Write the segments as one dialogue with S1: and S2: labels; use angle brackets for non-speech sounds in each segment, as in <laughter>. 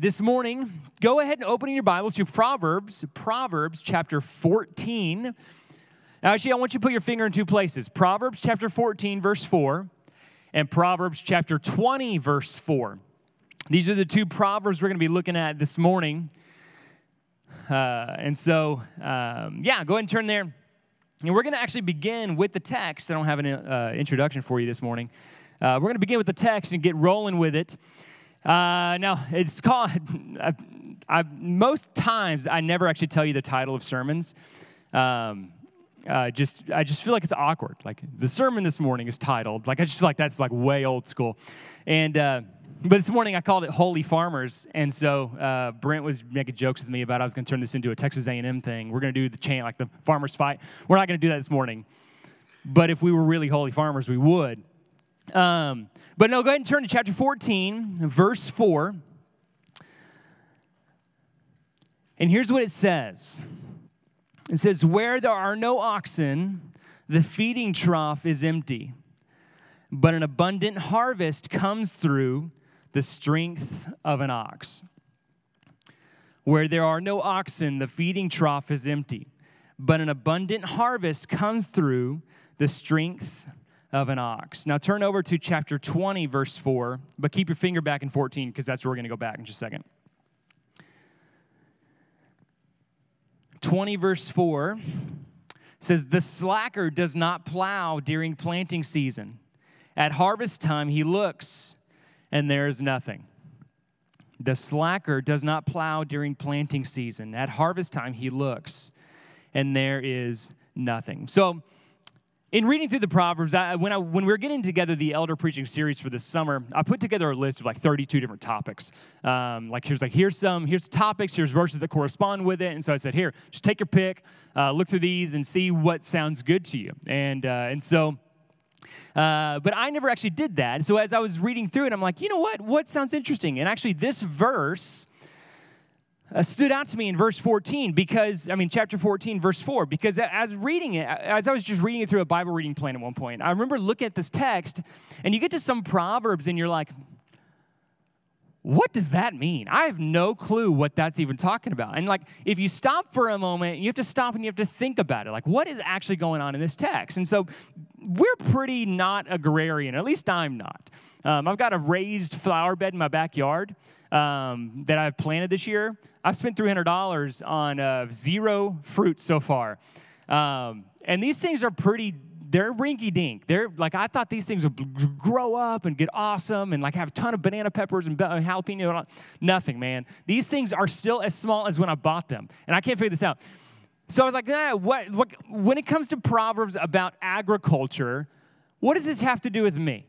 S1: this morning, go ahead and open your Bibles to Proverbs, Proverbs chapter 14. Now, Actually, I want you to put your finger in two places Proverbs chapter 14, verse 4, and Proverbs chapter 20, verse 4. These are the two Proverbs we're going to be looking at this morning. Uh, and so, um, yeah, go ahead and turn there. And we're going to actually begin with the text. I don't have an uh, introduction for you this morning. Uh, we're going to begin with the text and get rolling with it. Uh, now, it's called, <laughs> I, I, most times, I never actually tell you the title of sermons. Um, uh, just I just feel like it's awkward. Like the sermon this morning is titled like I just feel like that's like way old school, and uh, but this morning I called it Holy Farmers, and so uh, Brent was making jokes with me about I was going to turn this into a Texas A&M thing. We're going to do the chant like the farmers fight. We're not going to do that this morning, but if we were really holy farmers, we would. Um, but no, go ahead and turn to chapter 14, verse 4. And here's what it says It says, Where there are no oxen, the feeding trough is empty, but an abundant harvest comes through the strength of an ox. Where there are no oxen, the feeding trough is empty, but an abundant harvest comes through the strength of an ox. Now turn over to chapter 20, verse 4, but keep your finger back in 14 because that's where we're going to go back in just a second. 20, verse 4 says, The slacker does not plow during planting season. At harvest time, he looks and there is nothing. The slacker does not plow during planting season. At harvest time, he looks, and there is nothing. So, in reading through the Proverbs, I, when, I, when we were getting together the elder preaching series for this summer, I put together a list of like 32 different topics. Um, like here's like here's some here's topics, here's verses that correspond with it, and so I said, here, just take your pick, uh, look through these, and see what sounds good to you. And uh, and so uh, but I never actually did that. So as I was reading through it, I'm like, you know what? What sounds interesting? And actually, this verse uh, stood out to me in verse 14 because, I mean, chapter 14, verse 4, because as reading it, as I was just reading it through a Bible reading plan at one point, I remember looking at this text, and you get to some Proverbs, and you're like, what does that mean? I have no clue what that's even talking about. And like, if you stop for a moment, you have to stop and you have to think about it. Like, what is actually going on in this text? And so, we're pretty not agrarian. At least I'm not. Um, I've got a raised flower bed in my backyard um, that I've planted this year. I've spent $300 on uh, zero fruit so far. Um, and these things are pretty they're rinky dink. They're like I thought these things would grow up and get awesome and like have a ton of banana peppers and jalapeno. Nothing, man. These things are still as small as when I bought them, and I can't figure this out. So I was like, eh, what, what? When it comes to proverbs about agriculture, what does this have to do with me?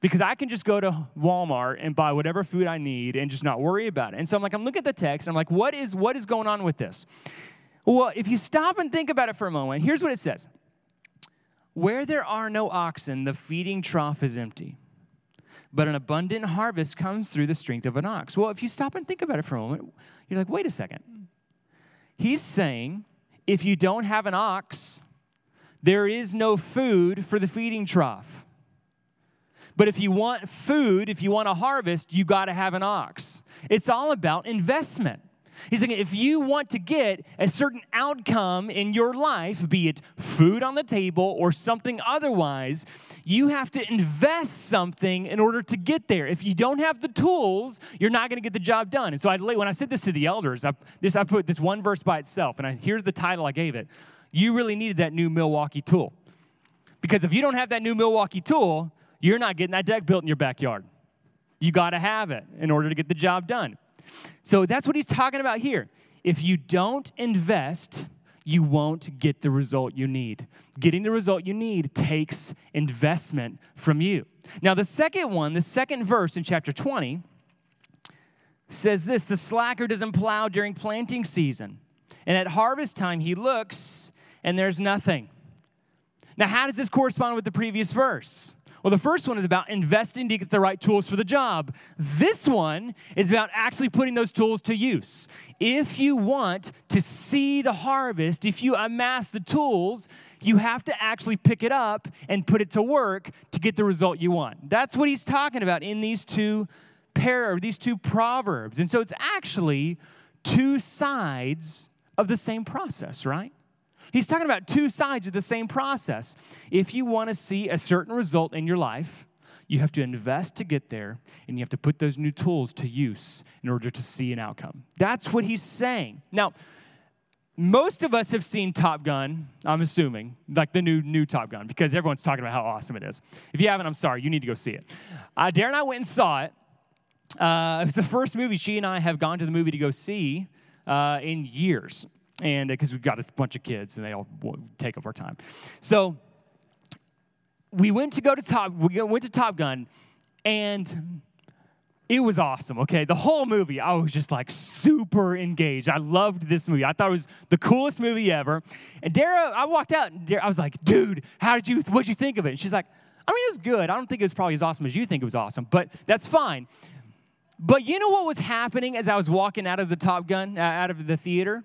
S1: Because I can just go to Walmart and buy whatever food I need and just not worry about it. And so I'm like, I'm looking at the text. I'm like, what is what is going on with this? Well, if you stop and think about it for a moment, here's what it says. Where there are no oxen, the feeding trough is empty. But an abundant harvest comes through the strength of an ox. Well, if you stop and think about it for a moment, you're like, wait a second. He's saying if you don't have an ox, there is no food for the feeding trough. But if you want food, if you want a harvest, you got to have an ox. It's all about investment. He's saying if you want to get a certain outcome in your life, be it food on the table or something otherwise, you have to invest something in order to get there. If you don't have the tools, you're not going to get the job done. And so I, when I said this to the elders, I, this, I put this one verse by itself, and I, here's the title I gave it. You really needed that new Milwaukee tool. Because if you don't have that new Milwaukee tool, you're not getting that deck built in your backyard. You got to have it in order to get the job done. So that's what he's talking about here. If you don't invest, you won't get the result you need. Getting the result you need takes investment from you. Now, the second one, the second verse in chapter 20 says this The slacker doesn't plow during planting season, and at harvest time he looks and there's nothing. Now, how does this correspond with the previous verse? Well, the first one is about investing to get the right tools for the job. This one is about actually putting those tools to use. If you want to see the harvest, if you amass the tools, you have to actually pick it up and put it to work to get the result you want. That's what he's talking about in these two pair these two proverbs. And so it's actually two sides of the same process, right? He's talking about two sides of the same process. If you want to see a certain result in your life, you have to invest to get there, and you have to put those new tools to use in order to see an outcome. That's what he's saying. Now, most of us have seen Top Gun, I'm assuming, like the new new Top Gun, because everyone's talking about how awesome it is. If you haven't, I'm sorry, you need to go see it. Uh, Darren and I went and saw it. Uh, it was the first movie she and I have gone to the movie to go see uh, in years and because uh, we've got a bunch of kids and they all take up our time. So we went to go to Top. We went to Top Gun, and it was awesome. Okay, the whole movie, I was just like super engaged. I loved this movie. I thought it was the coolest movie ever. And Dara, I walked out, and Dara, I was like, "Dude, how did you? What'd you think of it?" And she's like, "I mean, it was good. I don't think it was probably as awesome as you think it was awesome, but that's fine." But you know what was happening as I was walking out of the Top Gun, uh, out of the theater?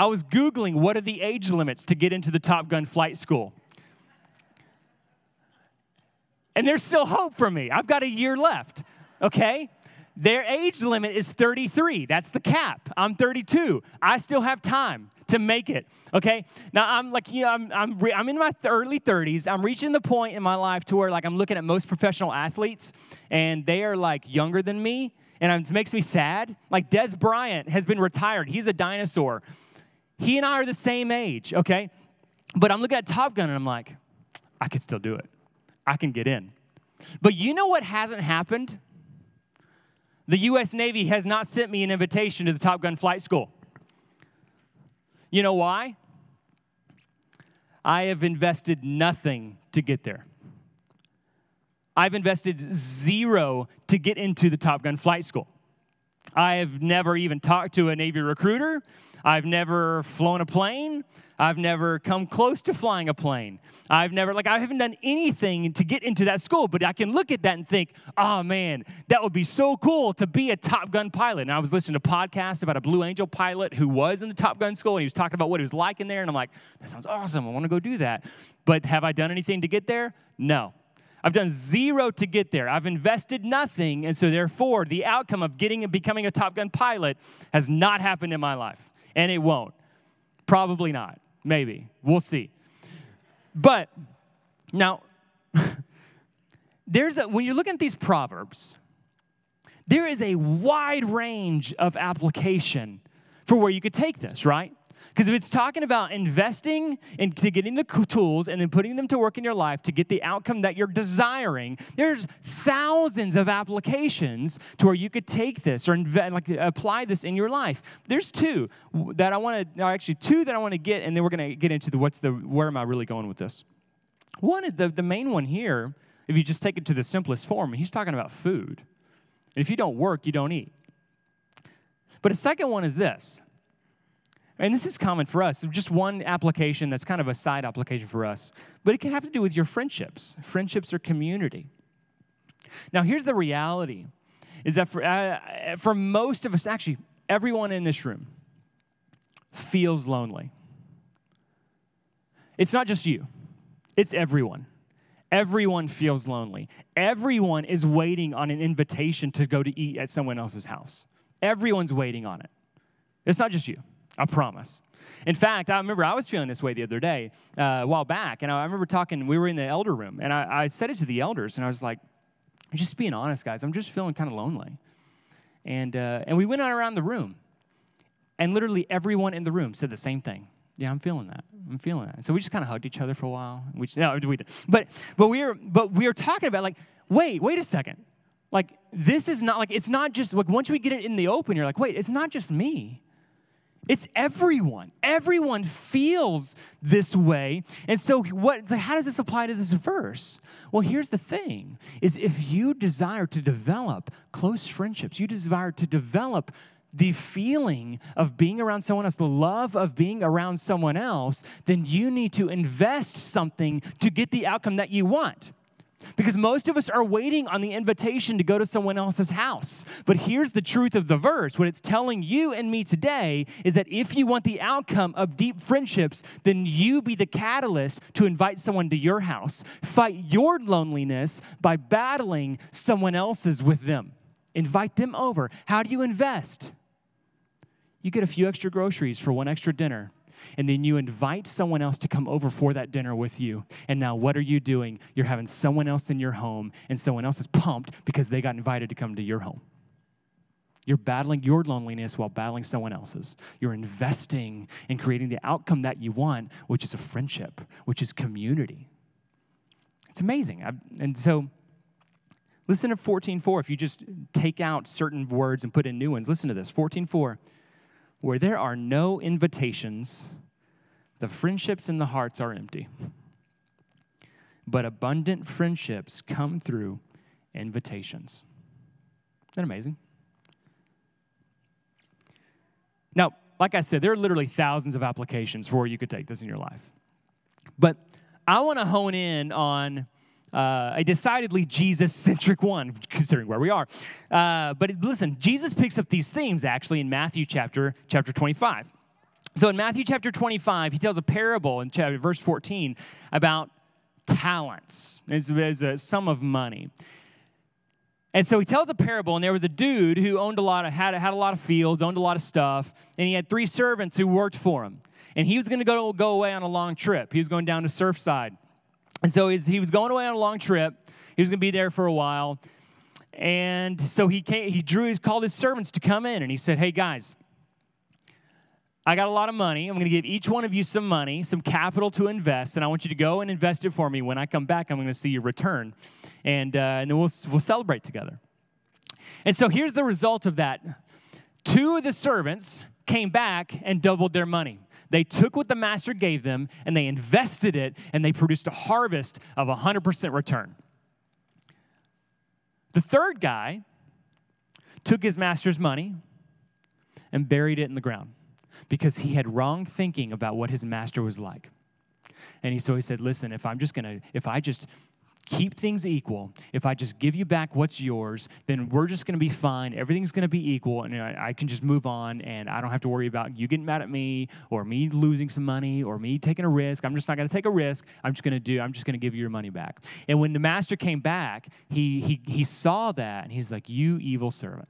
S1: I was Googling what are the age limits to get into the Top Gun flight school. And there's still hope for me. I've got a year left, okay? Their age limit is 33. That's the cap. I'm 32. I still have time to make it. Okay. Now I'm like, you know, I'm I'm, re- I'm in my early 30s. I'm reaching the point in my life to where like I'm looking at most professional athletes, and they are like younger than me, and it makes me sad. Like Dez Bryant has been retired. He's a dinosaur. He and I are the same age, okay? But I'm looking at Top Gun and I'm like, I could still do it. I can get in. But you know what hasn't happened? The US Navy has not sent me an invitation to the Top Gun flight school. You know why? I have invested nothing to get there. I've invested zero to get into the Top Gun flight school. I have never even talked to a Navy recruiter. I've never flown a plane. I've never come close to flying a plane. I've never, like, I haven't done anything to get into that school, but I can look at that and think, oh man, that would be so cool to be a Top Gun pilot. And I was listening to podcasts about a Blue Angel pilot who was in the Top Gun school, and he was talking about what it was like in there. And I'm like, that sounds awesome. I want to go do that. But have I done anything to get there? No. I've done zero to get there. I've invested nothing, and so therefore, the outcome of getting and becoming a Top Gun pilot has not happened in my life and it won't. Probably not. Maybe. We'll see. But now, <laughs> there's a, when you're looking at these proverbs, there is a wide range of application for where you could take this, right? Because if it's talking about investing into getting the tools and then putting them to work in your life to get the outcome that you're desiring, there's thousands of applications to where you could take this or inve- like apply this in your life. There's two that I want to, actually two that I want to get, and then we're going to get into the what's the where am I really going with this? One, the, the main one here, if you just take it to the simplest form, he's talking about food. And if you don't work, you don't eat. But a second one is this and this is common for us. Just one application that's kind of a side application for us, but it can have to do with your friendships. Friendships or community. Now, here's the reality is that for, uh, for most of us, actually, everyone in this room feels lonely. It's not just you, it's everyone. Everyone feels lonely. Everyone is waiting on an invitation to go to eat at someone else's house. Everyone's waiting on it. It's not just you. I promise. In fact, I remember I was feeling this way the other day, uh, a while back, and I remember talking, we were in the elder room, and I, I said it to the elders, and I was like, just being honest, guys, I'm just feeling kind of lonely. And, uh, and we went around the room, and literally everyone in the room said the same thing. Yeah, I'm feeling that. I'm feeling that. So we just kind of hugged each other for a while. We just, no, we did. But but we were but we were talking about like, wait, wait a second. Like this is not like it's not just like once we get it in the open, you're like, wait, it's not just me. It's everyone. Everyone feels this way. And so what how does this apply to this verse? Well, here's the thing is if you desire to develop close friendships, you desire to develop the feeling of being around someone else, the love of being around someone else, then you need to invest something to get the outcome that you want. Because most of us are waiting on the invitation to go to someone else's house. But here's the truth of the verse what it's telling you and me today is that if you want the outcome of deep friendships, then you be the catalyst to invite someone to your house. Fight your loneliness by battling someone else's with them. Invite them over. How do you invest? You get a few extra groceries for one extra dinner and then you invite someone else to come over for that dinner with you. And now, what are you doing? You're having someone else in your home, and someone else is pumped because they got invited to come to your home. You're battling your loneliness while battling someone else's. You're investing in creating the outcome that you want, which is a friendship, which is community. It's amazing. I, and so, listen to 14.4. If you just take out certain words and put in new ones, listen to this 14.4 where there are no invitations, the friendships in the hearts are empty. But abundant friendships come through invitations. Isn't that amazing? Now, like I said, there are literally thousands of applications for where you could take this in your life. But I want to hone in on uh, a decidedly Jesus centric one, <laughs> considering where we are. Uh, but listen, Jesus picks up these themes actually in Matthew chapter, chapter 25. So in Matthew chapter 25, he tells a parable in chapter, verse 14 about talents as, as a sum of money. And so he tells a parable, and there was a dude who owned a lot of, had, had a lot of fields, owned a lot of stuff, and he had three servants who worked for him. And he was going to go, go away on a long trip. He was going down to Surfside. And so he was going away on a long trip. He was going to be there for a while. And so he came, he drew, he called his servants to come in and he said, Hey guys, I got a lot of money. I'm going to give each one of you some money, some capital to invest, and I want you to go and invest it for me. When I come back, I'm going to see your return. And, uh, and then we'll, we'll celebrate together. And so here's the result of that two of the servants came back and doubled their money. They took what the master gave them and they invested it and they produced a harvest of 100% return. The third guy took his master's money and buried it in the ground because he had wrong thinking about what his master was like. And he so he said, "Listen, if I'm just going to if I just keep things equal. If I just give you back what's yours, then we're just going to be fine. Everything's going to be equal, and I, I, can just move on, and I don't have to worry about you getting mad at me or me losing some money or me taking a risk. I'm just not going to take a risk. I'm just going to do. I'm just going to give you your money back. And when the master came back, he he he saw that, and he's like, "You evil servant,"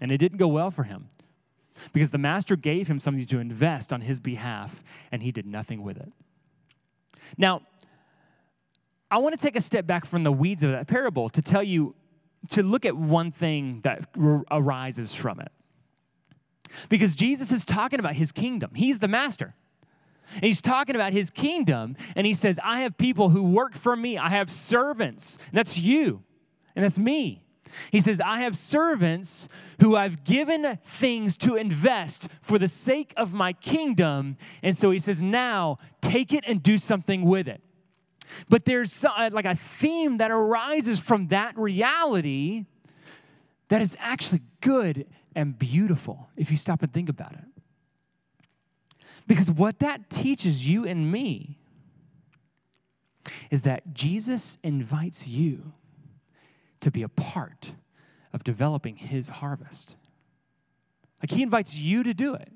S1: and it didn't go well for him. Because the master gave him something to invest on his behalf, and he did nothing with it. Now, I want to take a step back from the weeds of that parable to tell you, to look at one thing that arises from it. Because Jesus is talking about his kingdom, he's the master. And he's talking about his kingdom, and he says, I have people who work for me, I have servants. That's you, and that's me. He says, I have servants who I've given things to invest for the sake of my kingdom. And so he says, now take it and do something with it. But there's uh, like a theme that arises from that reality that is actually good and beautiful if you stop and think about it. Because what that teaches you and me is that Jesus invites you to be a part of developing his harvest. Like he invites you to do it.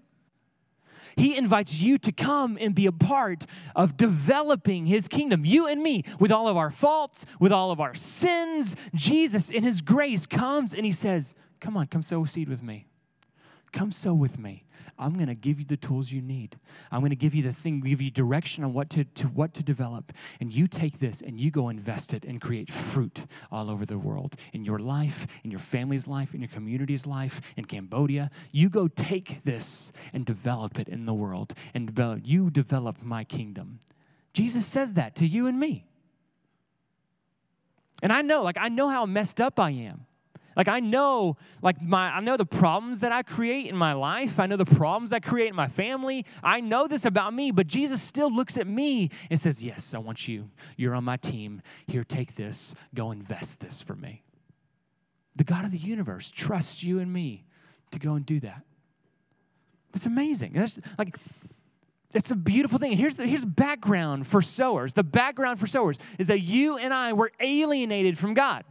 S1: He invites you to come and be a part of developing His kingdom. You and me, with all of our faults, with all of our sins, Jesus, in His grace, comes and He says, Come on, come sow seed with me. Come sow with me. I'm going to give you the tools you need. I'm going to give you the thing, give you direction on what to, to what to develop. And you take this and you go invest it and create fruit all over the world. In your life, in your family's life, in your community's life, in Cambodia. You go take this and develop it in the world. And develop, you develop my kingdom. Jesus says that to you and me. And I know, like, I know how messed up I am. Like I know, like my I know the problems that I create in my life. I know the problems I create in my family. I know this about me, but Jesus still looks at me and says, Yes, I want you. You're on my team. Here, take this. Go invest this for me. The God of the universe trusts you and me to go and do that. That's amazing. That's like It's a beautiful thing. Here's the here's background for sowers. The background for sowers is that you and I were alienated from God.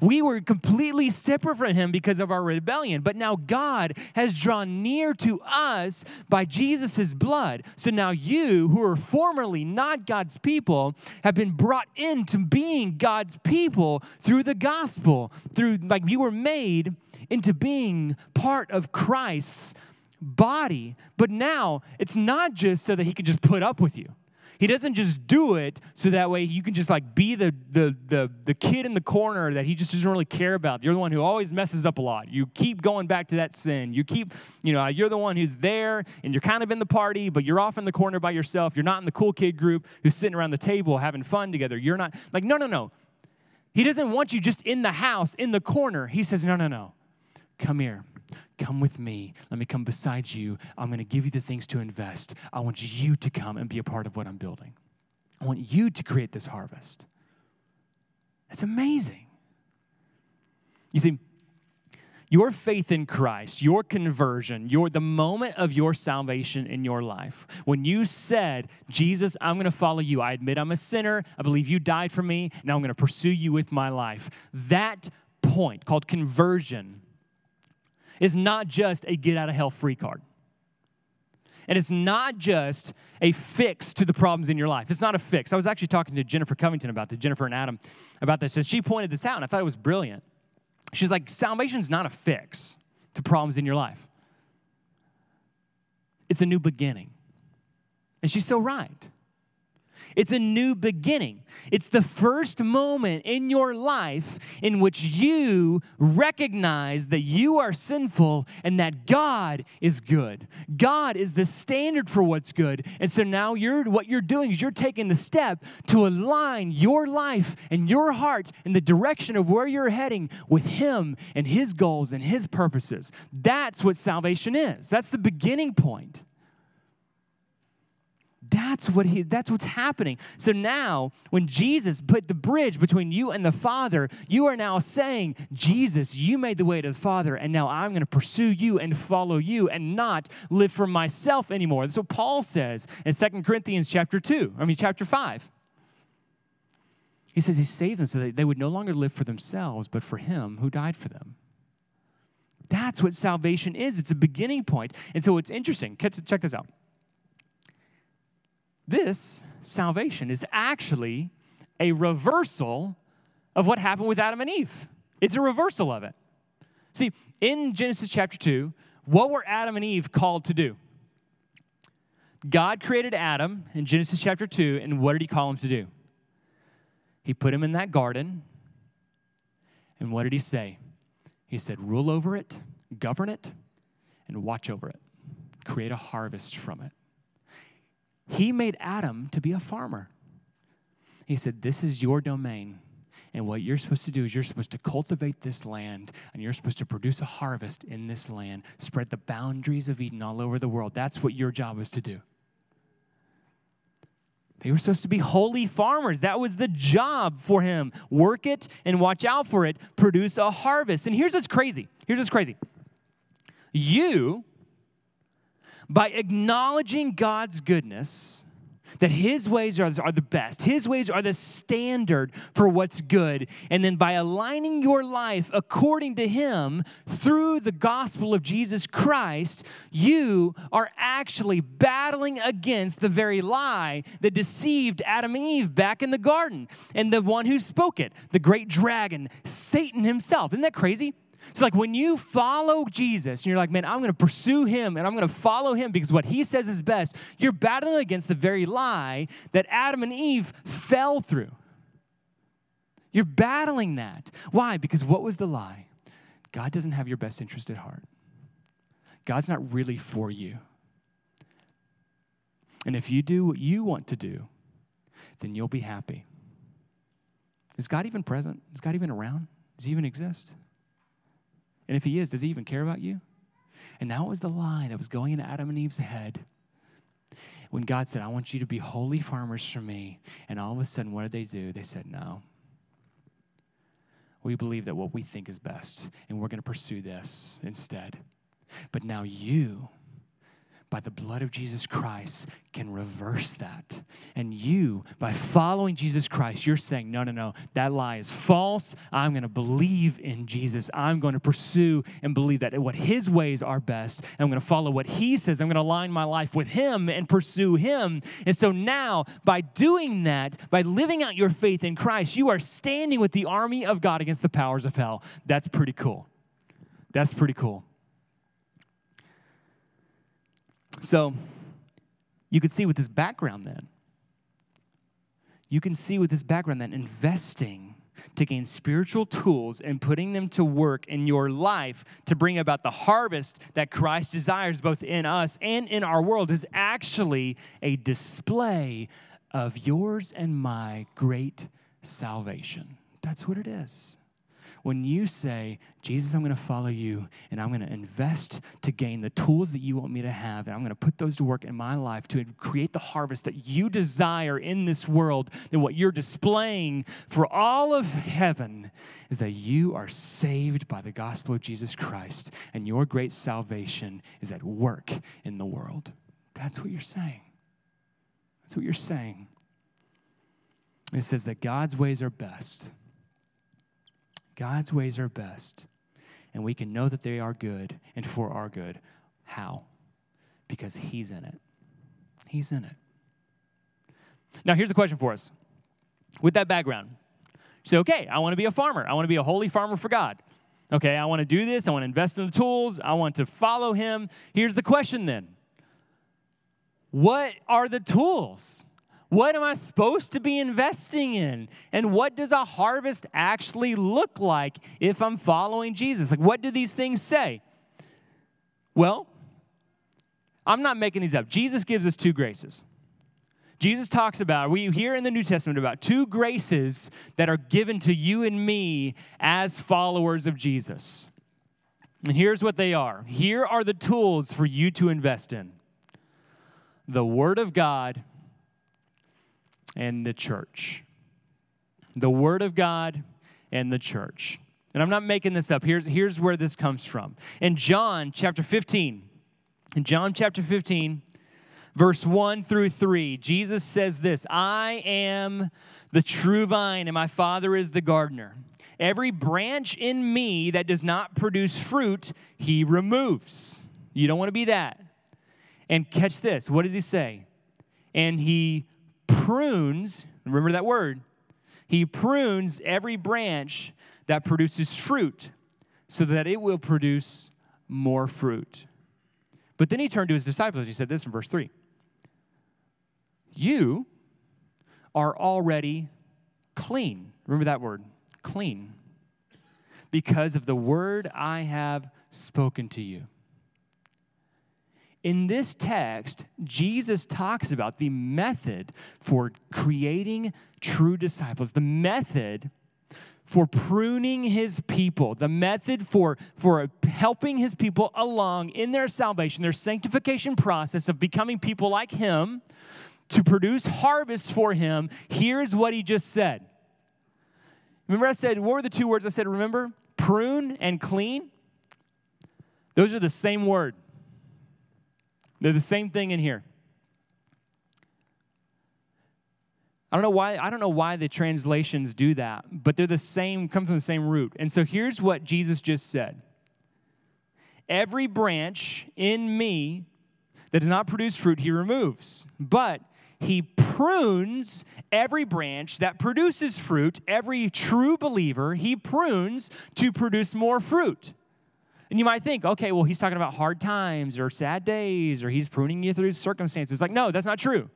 S1: We were completely separate from him because of our rebellion. But now God has drawn near to us by Jesus' blood. So now you, who were formerly not God's people, have been brought into being God's people through the gospel. Through, like, you were made into being part of Christ's body. But now it's not just so that he can just put up with you. He doesn't just do it so that way you can just like be the, the, the, the kid in the corner that he just doesn't really care about. You're the one who always messes up a lot. You keep going back to that sin. You keep, you know, you're the one who's there and you're kind of in the party, but you're off in the corner by yourself. You're not in the cool kid group who's sitting around the table having fun together. You're not, like, no, no, no. He doesn't want you just in the house, in the corner. He says, no, no, no. Come here. Come with me. Let me come beside you. I'm going to give you the things to invest. I want you to come and be a part of what I'm building. I want you to create this harvest. It's amazing. You see, your faith in Christ, your conversion, your the moment of your salvation in your life, when you said, Jesus, I'm going to follow you. I admit I'm a sinner. I believe you died for me. Now I'm going to pursue you with my life. That point called conversion is not just a get out of hell free card. And it's not just a fix to the problems in your life. It's not a fix. I was actually talking to Jennifer Covington about this, Jennifer and Adam about this, and she pointed this out, and I thought it was brilliant. She's like, salvation's not a fix to problems in your life, it's a new beginning. And she's so right. It's a new beginning. It's the first moment in your life in which you recognize that you are sinful and that God is good. God is the standard for what's good. And so now you're what you're doing is you're taking the step to align your life and your heart in the direction of where you're heading with him and his goals and his purposes. That's what salvation is. That's the beginning point. That's what he that's what's happening. So now when Jesus put the bridge between you and the Father, you are now saying, "Jesus, you made the way to the Father, and now I'm going to pursue you and follow you and not live for myself anymore." That's what Paul says in 2 Corinthians chapter 2, I mean chapter 5. He says he saved them so that they would no longer live for themselves, but for him who died for them. That's what salvation is. It's a beginning point. And so it's interesting. Check this out. This salvation is actually a reversal of what happened with Adam and Eve. It's a reversal of it. See, in Genesis chapter 2, what were Adam and Eve called to do? God created Adam in Genesis chapter 2, and what did he call him to do? He put him in that garden, and what did he say? He said, Rule over it, govern it, and watch over it. Create a harvest from it. He made Adam to be a farmer. He said, This is your domain. And what you're supposed to do is you're supposed to cultivate this land and you're supposed to produce a harvest in this land, spread the boundaries of Eden all over the world. That's what your job is to do. They were supposed to be holy farmers. That was the job for him. Work it and watch out for it, produce a harvest. And here's what's crazy. Here's what's crazy. You by acknowledging God's goodness, that his ways are, are the best, his ways are the standard for what's good. And then by aligning your life according to him through the gospel of Jesus Christ, you are actually battling against the very lie that deceived Adam and Eve back in the garden. And the one who spoke it, the great dragon, Satan himself. Isn't that crazy? It's like when you follow Jesus and you're like, man, I'm going to pursue him and I'm going to follow him because what he says is best, you're battling against the very lie that Adam and Eve fell through. You're battling that. Why? Because what was the lie? God doesn't have your best interest at heart. God's not really for you. And if you do what you want to do, then you'll be happy. Is God even present? Is God even around? Does he even exist? And if he is, does he even care about you? And that was the lie that was going into Adam and Eve's head when God said, I want you to be holy farmers for me. And all of a sudden, what did they do? They said, No. We believe that what we think is best, and we're going to pursue this instead. But now you, by the blood of Jesus Christ, can reverse that. And you, by following Jesus Christ, you're saying, no, no, no, that lie is false. I'm going to believe in Jesus. I'm going to pursue and believe that what his ways are best. I'm going to follow what he says. I'm going to align my life with him and pursue him. And so now, by doing that, by living out your faith in Christ, you are standing with the army of God against the powers of hell. That's pretty cool. That's pretty cool. So you could see with this background then, you can see with this background then investing to gain spiritual tools and putting them to work in your life to bring about the harvest that Christ desires both in us and in our world is actually a display of yours and my great salvation. That's what it is when you say, Jesus, I'm going to follow you and I'm going to invest to gain the tools that you want me to have, and I'm going to put those to work in my life to create the harvest that you desire in this world, then what you're displaying for all of heaven is that you are saved by the gospel of Jesus Christ and your great salvation is at work in the world. That's what you're saying. That's what you're saying. It says that God's ways are best God's ways are best, and we can know that they are good and for our good. How? Because He's in it. He's in it. Now, here's a question for us. With that background, say, okay, I want to be a farmer. I want to be a holy farmer for God. Okay, I want to do this. I want to invest in the tools. I want to follow Him. Here's the question then What are the tools? What am I supposed to be investing in? And what does a harvest actually look like if I'm following Jesus? Like, what do these things say? Well, I'm not making these up. Jesus gives us two graces. Jesus talks about, we hear in the New Testament about two graces that are given to you and me as followers of Jesus. And here's what they are here are the tools for you to invest in the Word of God and the church. The Word of God and the church. And I'm not making this up. Here's, here's where this comes from. In John chapter 15, in John chapter 15, verse 1 through 3, Jesus says this I am the true vine, and my Father is the gardener. Every branch in me that does not produce fruit, he removes. You don't want to be that. And catch this what does he say? And he prunes, remember that word, he prunes every branch that produces fruit so that it will produce more fruit. But then he turned to his disciples. and He said this in verse 3 You are already clean. Remember that word, clean, because of the word I have spoken to you. In this text, Jesus talks about the method for creating true disciples, the method for pruning his people, the method for, for helping his people along in their salvation, their sanctification process of becoming people like him to produce harvests for him. Here's what he just said. Remember, I said, what were the two words I said? Remember? Prune and clean? Those are the same word. They're the same thing in here. I don't know why I don't know why the translations do that, but they're the same come from the same root. And so here's what Jesus just said. Every branch in me that does not produce fruit he removes, but he prunes every branch that produces fruit, every true believer, he prunes to produce more fruit. And you might think, okay, well, he's talking about hard times or sad days or he's pruning you through circumstances. Like, no, that's not true.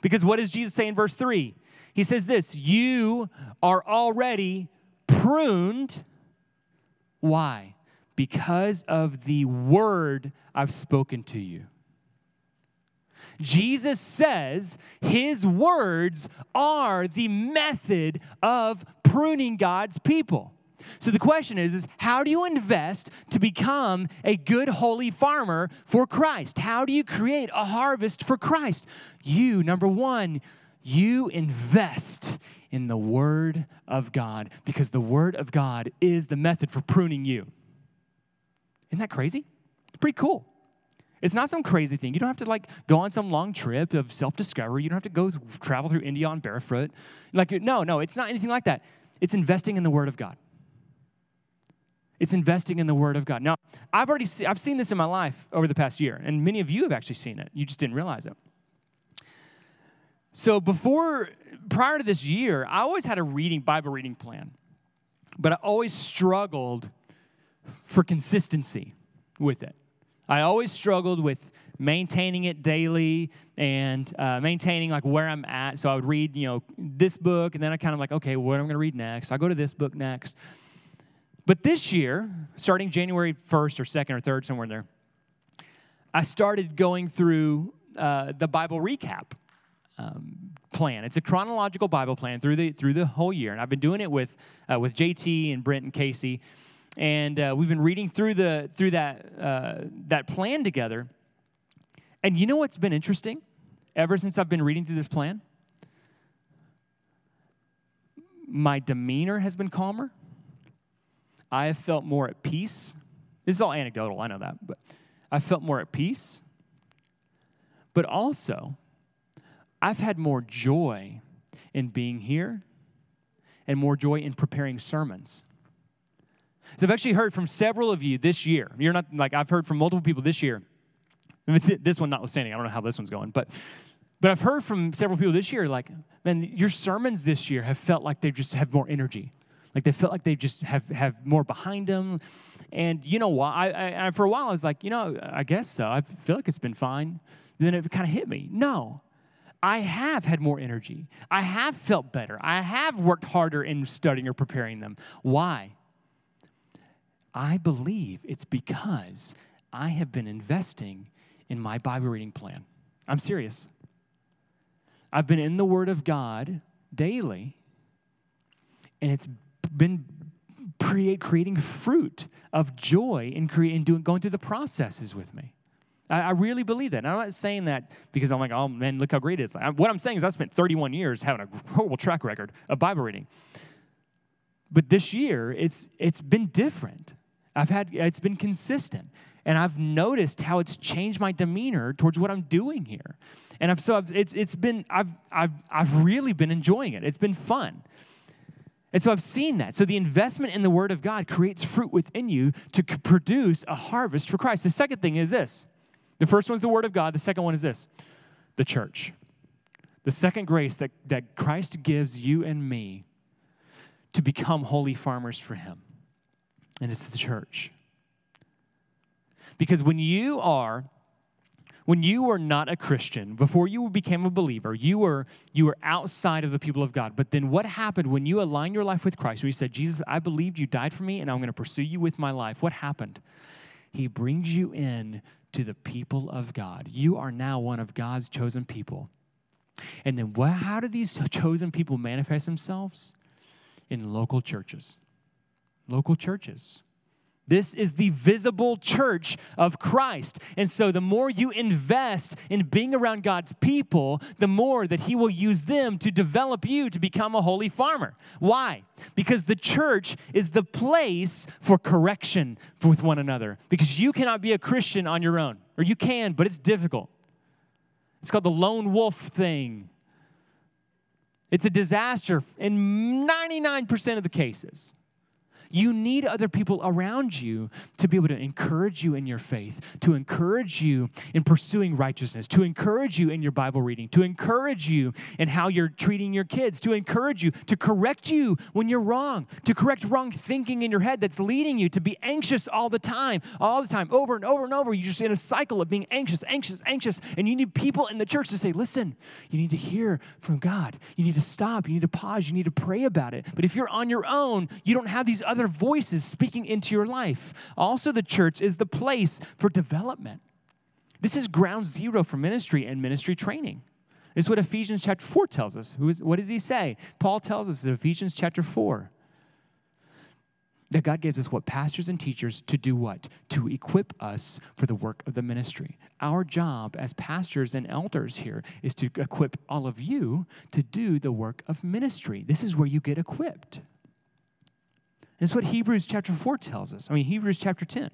S1: Because what does Jesus say in verse 3? He says this You are already pruned. Why? Because of the word I've spoken to you. Jesus says his words are the method of pruning God's people. So the question is, is how do you invest to become a good holy farmer for Christ? How do you create a harvest for Christ? You, number one, you invest in the Word of God because the Word of God is the method for pruning you. Isn't that crazy? It's pretty cool. It's not some crazy thing. You don't have to like go on some long trip of self-discovery. You don't have to go travel through India on barefoot. Like no, no, it's not anything like that. It's investing in the word of God. It's investing in the Word of God. Now, I've already see, I've seen this in my life over the past year, and many of you have actually seen it. You just didn't realize it. So before, prior to this year, I always had a reading Bible reading plan, but I always struggled for consistency with it. I always struggled with maintaining it daily and uh, maintaining like where I'm at. So I would read, you know, this book, and then I kind of like, okay, what am I going to read next? I go to this book next. But this year, starting January 1st or 2nd or 3rd, somewhere in there, I started going through uh, the Bible recap um, plan. It's a chronological Bible plan through the through the whole year, and I've been doing it with uh, with JT and Brent and Casey, and uh, we've been reading through the through that uh, that plan together. And you know what's been interesting? Ever since I've been reading through this plan, my demeanor has been calmer. I have felt more at peace. This is all anecdotal, I know that, but I felt more at peace. But also, I've had more joy in being here and more joy in preparing sermons. So I've actually heard from several of you this year. You're not like I've heard from multiple people this year. <laughs> This one notwithstanding, I don't know how this one's going, but but I've heard from several people this year, like, man, your sermons this year have felt like they just have more energy. Like they felt like they just have, have more behind them. And you know what? I, I, for a while, I was like, you know, I guess so. I feel like it's been fine. Then it kind of hit me. No, I have had more energy. I have felt better. I have worked harder in studying or preparing them. Why? I believe it's because I have been investing in my Bible reading plan. I'm serious. I've been in the Word of God daily, and it's been create, creating fruit of joy in, creating, doing, going through the processes with me. I, I, really believe that. And I'm not saying that because I'm like, oh man, look how great it is. I, what I'm saying is I spent 31 years having a horrible track record of Bible reading. But this year, it's, it's been different. I've had, it's been consistent. And I've noticed how it's changed my demeanor towards what I'm doing here. And I've, so I've, it's, it's been, I've, I've, I've really been enjoying it. It's been fun. And so I've seen that. So the investment in the Word of God creates fruit within you to produce a harvest for Christ. The second thing is this the first one is the Word of God, the second one is this the church. The second grace that, that Christ gives you and me to become holy farmers for Him, and it's the church. Because when you are when you were not a Christian, before you became a believer, you were, you were outside of the people of God. But then what happened when you aligned your life with Christ? When you said, Jesus, I believed you died for me and I'm going to pursue you with my life. What happened? He brings you in to the people of God. You are now one of God's chosen people. And then what, how do these chosen people manifest themselves? In local churches. Local churches. This is the visible church of Christ. And so, the more you invest in being around God's people, the more that He will use them to develop you to become a holy farmer. Why? Because the church is the place for correction with one another. Because you cannot be a Christian on your own, or you can, but it's difficult. It's called the lone wolf thing. It's a disaster in 99% of the cases. You need other people around you to be able to encourage you in your faith, to encourage you in pursuing righteousness, to encourage you in your Bible reading, to encourage you in how you're treating your kids, to encourage you, to correct you when you're wrong, to correct wrong thinking in your head that's leading you to be anxious all the time, all the time, over and over and over. You're just in a cycle of being anxious, anxious, anxious. And you need people in the church to say, listen, you need to hear from God. You need to stop. You need to pause. You need to pray about it. But if you're on your own, you don't have these other other voices speaking into your life. Also, the church is the place for development. This is ground zero for ministry and ministry training. This is what Ephesians chapter 4 tells us. Who is, what does he say? Paul tells us in Ephesians chapter 4 that God gives us what pastors and teachers to do what? To equip us for the work of the ministry. Our job as pastors and elders here is to equip all of you to do the work of ministry. This is where you get equipped. That's what Hebrews chapter 4 tells us. I mean, Hebrews chapter 10.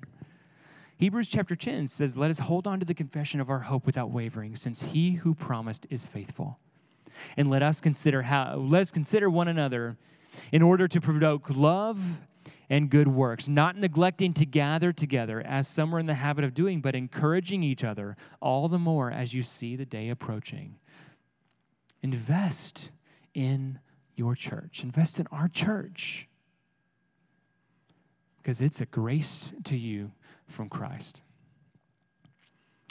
S1: Hebrews chapter 10 says, Let us hold on to the confession of our hope without wavering, since he who promised is faithful. And let us consider how let us consider one another in order to provoke love and good works, not neglecting to gather together as some are in the habit of doing, but encouraging each other all the more as you see the day approaching. Invest in your church, invest in our church, because it's a grace to you from Christ.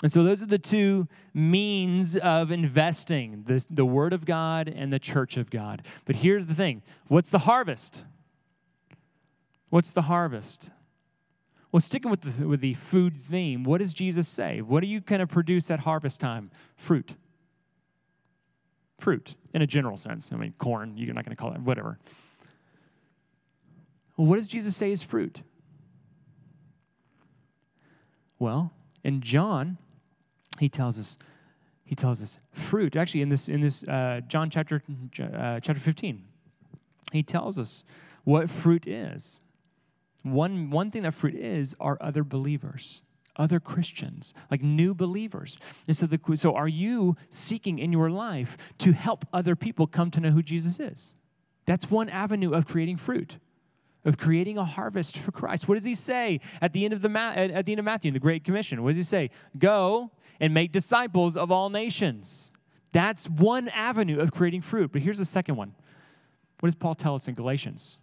S1: And so, those are the two means of investing the, the Word of God and the church of God. But here's the thing what's the harvest? What's the harvest? Well, sticking with the, with the food theme, what does Jesus say? What are you going to produce at harvest time? Fruit. Fruit, in a general sense. I mean, corn, you're not going to call it, whatever. Well, what does Jesus say is fruit? Well, in John, he tells us, he tells us fruit. Actually, in this in this uh, John chapter uh, chapter 15, he tells us what fruit is. One, one thing that fruit is are other believers, other Christians, like new believers. And so, the, so are you seeking in your life to help other people come to know who Jesus is? That's one avenue of creating fruit, of creating a harvest for Christ. What does he say at the end of the at the end of Matthew the Great Commission? What does he say? Go and make disciples of all nations. That's one avenue of creating fruit. But here's the second one. What does Paul tell us in Galatians?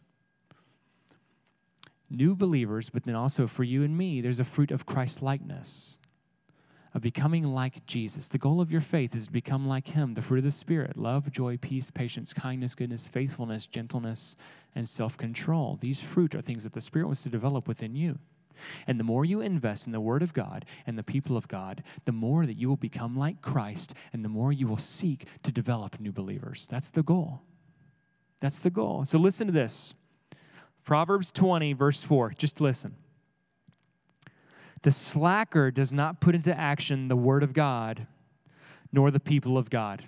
S1: new believers, but then also for you and me, there's a fruit of Christ likeness, of becoming like Jesus. The goal of your faith is to become like Him, the fruit of the Spirit love, joy, peace, patience, kindness, goodness, faithfulness, gentleness, and self control. These fruit are things that the Spirit wants to develop within you. And the more you invest in the Word of God and the people of God, the more that you will become like Christ and the more you will seek to develop new believers. That's the goal. That's the goal. So listen to this. Proverbs 20, verse 4. Just listen. The slacker does not put into action the word of God, nor the people of God.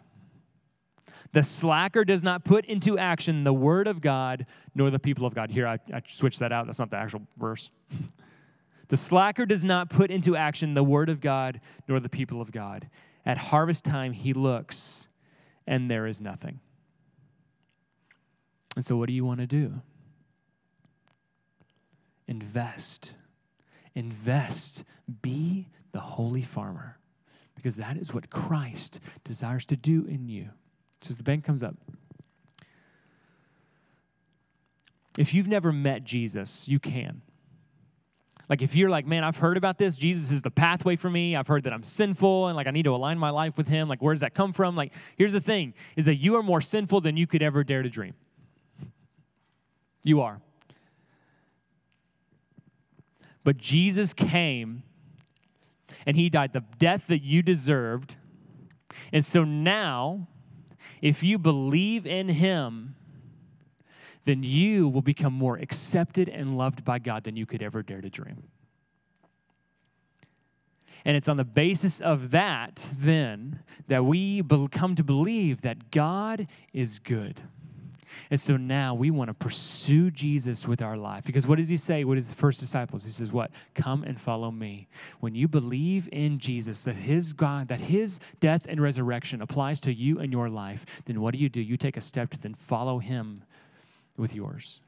S1: The slacker does not put into action the word of God, nor the people of God. Here, I, I switched that out. That's not the actual verse. <laughs> the slacker does not put into action the word of God, nor the people of God. At harvest time, he looks, and there is nothing. And so, what do you want to do? invest. Invest. Be the holy farmer because that is what Christ desires to do in you. So as the band comes up, if you've never met Jesus, you can. Like if you're like, man, I've heard about this. Jesus is the pathway for me. I've heard that I'm sinful and like I need to align my life with him. Like where does that come from? Like here's the thing is that you are more sinful than you could ever dare to dream. You are. But Jesus came and he died the death that you deserved. And so now, if you believe in him, then you will become more accepted and loved by God than you could ever dare to dream. And it's on the basis of that, then, that we come to believe that God is good. And so now we want to pursue Jesus with our life. Because what does he say? What is the first disciples? He says, What? Come and follow me. When you believe in Jesus, that his God, that his death and resurrection applies to you and your life, then what do you do? You take a step to then follow him with yours.